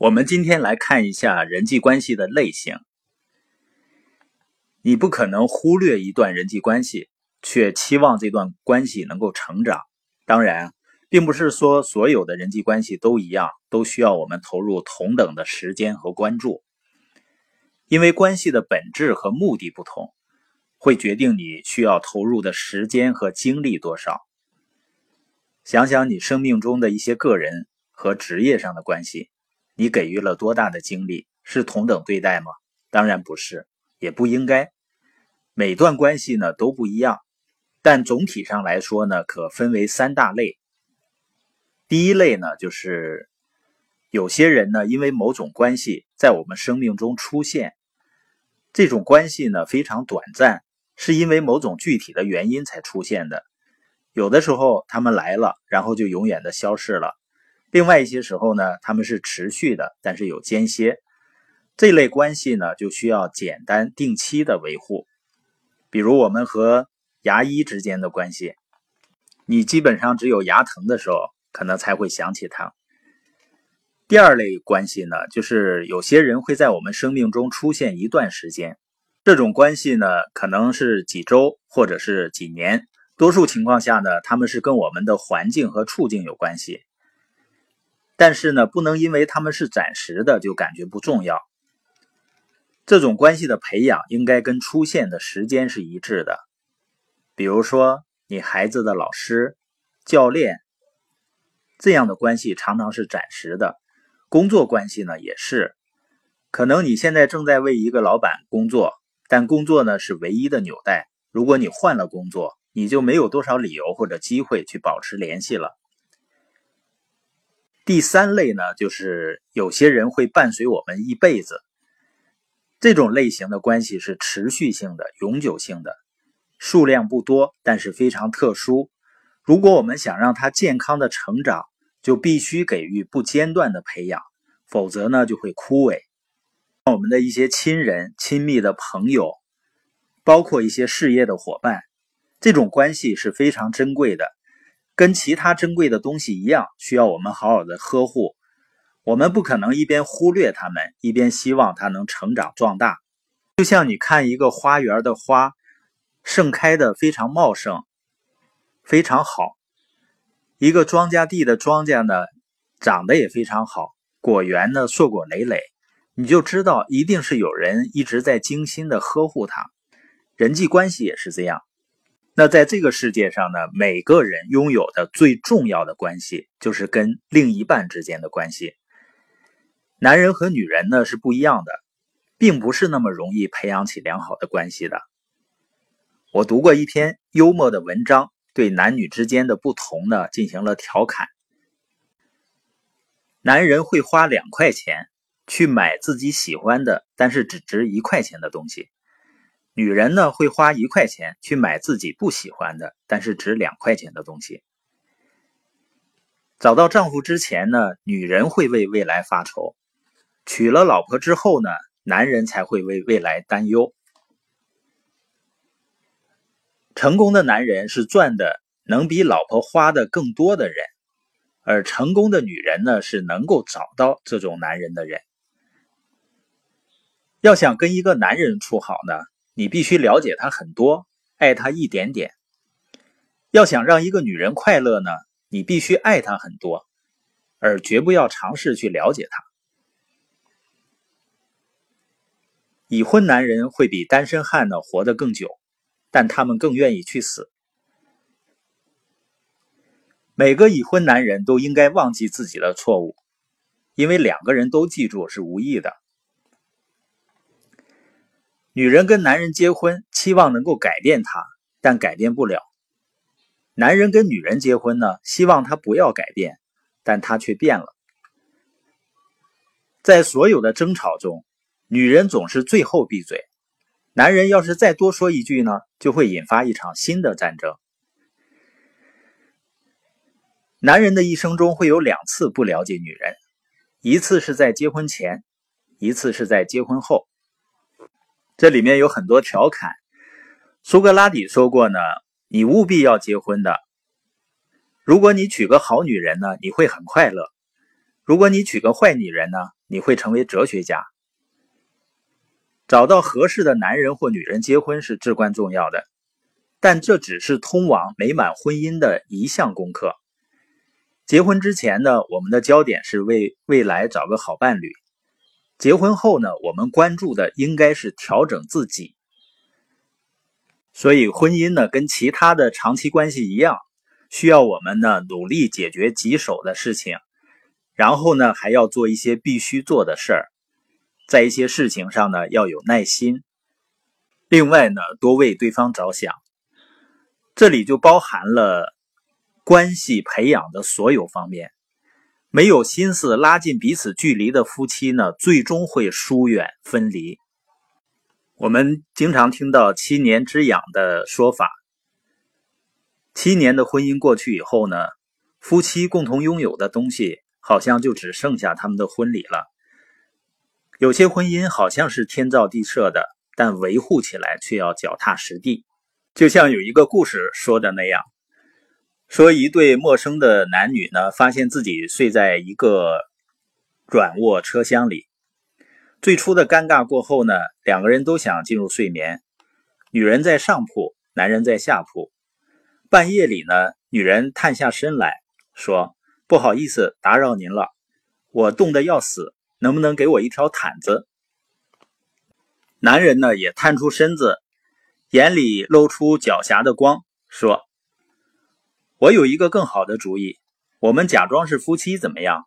我们今天来看一下人际关系的类型。你不可能忽略一段人际关系，却期望这段关系能够成长。当然，并不是说所有的人际关系都一样，都需要我们投入同等的时间和关注。因为关系的本质和目的不同，会决定你需要投入的时间和精力多少。想想你生命中的一些个人和职业上的关系，你给予了多大的精力？是同等对待吗？当然不是。也不应该，每段关系呢都不一样，但总体上来说呢，可分为三大类。第一类呢，就是有些人呢，因为某种关系在我们生命中出现，这种关系呢非常短暂，是因为某种具体的原因才出现的。有的时候他们来了，然后就永远的消失了；另外一些时候呢，他们是持续的，但是有间歇。这类关系呢，就需要简单定期的维护，比如我们和牙医之间的关系，你基本上只有牙疼的时候，可能才会想起他。第二类关系呢，就是有些人会在我们生命中出现一段时间，这种关系呢，可能是几周或者是几年，多数情况下呢，他们是跟我们的环境和处境有关系，但是呢，不能因为他们是暂时的就感觉不重要。这种关系的培养应该跟出现的时间是一致的，比如说你孩子的老师、教练这样的关系常常是暂时的。工作关系呢也是，可能你现在正在为一个老板工作，但工作呢是唯一的纽带。如果你换了工作，你就没有多少理由或者机会去保持联系了。第三类呢，就是有些人会伴随我们一辈子。这种类型的关系是持续性的、永久性的，数量不多，但是非常特殊。如果我们想让它健康的成长，就必须给予不间断的培养，否则呢就会枯萎。我们的一些亲人、亲密的朋友，包括一些事业的伙伴，这种关系是非常珍贵的，跟其他珍贵的东西一样，需要我们好好的呵护。我们不可能一边忽略它们，一边希望它能成长壮大。就像你看一个花园的花，盛开的非常茂盛，非常好；一个庄稼地的庄稼呢，长得也非常好，果园呢硕果累累，你就知道一定是有人一直在精心的呵护它。人际关系也是这样。那在这个世界上呢，每个人拥有的最重要的关系，就是跟另一半之间的关系。男人和女人呢是不一样的，并不是那么容易培养起良好的关系的。我读过一篇幽默的文章，对男女之间的不同呢进行了调侃。男人会花两块钱去买自己喜欢的，但是只值一块钱的东西；女人呢会花一块钱去买自己不喜欢的，但是值两块钱的东西。找到丈夫之前呢，女人会为未来发愁。娶了老婆之后呢，男人才会为未来担忧。成功的男人是赚的能比老婆花的更多的人，而成功的女人呢，是能够找到这种男人的人。要想跟一个男人处好呢，你必须了解他很多，爱他一点点。要想让一个女人快乐呢，你必须爱她很多，而绝不要尝试去了解她。已婚男人会比单身汉呢活得更久，但他们更愿意去死。每个已婚男人都应该忘记自己的错误，因为两个人都记住是无意的。女人跟男人结婚，期望能够改变他，但改变不了；男人跟女人结婚呢，希望他不要改变，但他却变了。在所有的争吵中。女人总是最后闭嘴，男人要是再多说一句呢，就会引发一场新的战争。男人的一生中会有两次不了解女人，一次是在结婚前，一次是在结婚后。这里面有很多调侃。苏格拉底说过呢：“你务必要结婚的。如果你娶个好女人呢，你会很快乐；如果你娶个坏女人呢，你会成为哲学家。找到合适的男人或女人结婚是至关重要的，但这只是通往美满婚姻的一项功课。结婚之前呢，我们的焦点是为未来找个好伴侣；结婚后呢，我们关注的应该是调整自己。所以，婚姻呢，跟其他的长期关系一样，需要我们呢努力解决棘手的事情，然后呢，还要做一些必须做的事儿。在一些事情上呢，要有耐心。另外呢，多为对方着想。这里就包含了关系培养的所有方面。没有心思拉近彼此距离的夫妻呢，最终会疏远分离。我们经常听到“七年之痒”的说法。七年的婚姻过去以后呢，夫妻共同拥有的东西，好像就只剩下他们的婚礼了。有些婚姻好像是天造地设的，但维护起来却要脚踏实地。就像有一个故事说的那样，说一对陌生的男女呢，发现自己睡在一个软卧车厢里。最初的尴尬过后呢，两个人都想进入睡眠。女人在上铺，男人在下铺。半夜里呢，女人探下身来说：“不好意思，打扰您了，我冻得要死。”能不能给我一条毯子？男人呢也探出身子，眼里露出狡黠的光，说：“我有一个更好的主意，我们假装是夫妻，怎么样？”“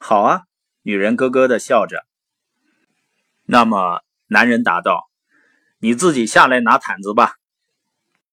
好啊！”女人咯咯的笑着。那么，男人答道：“你自己下来拿毯子吧。”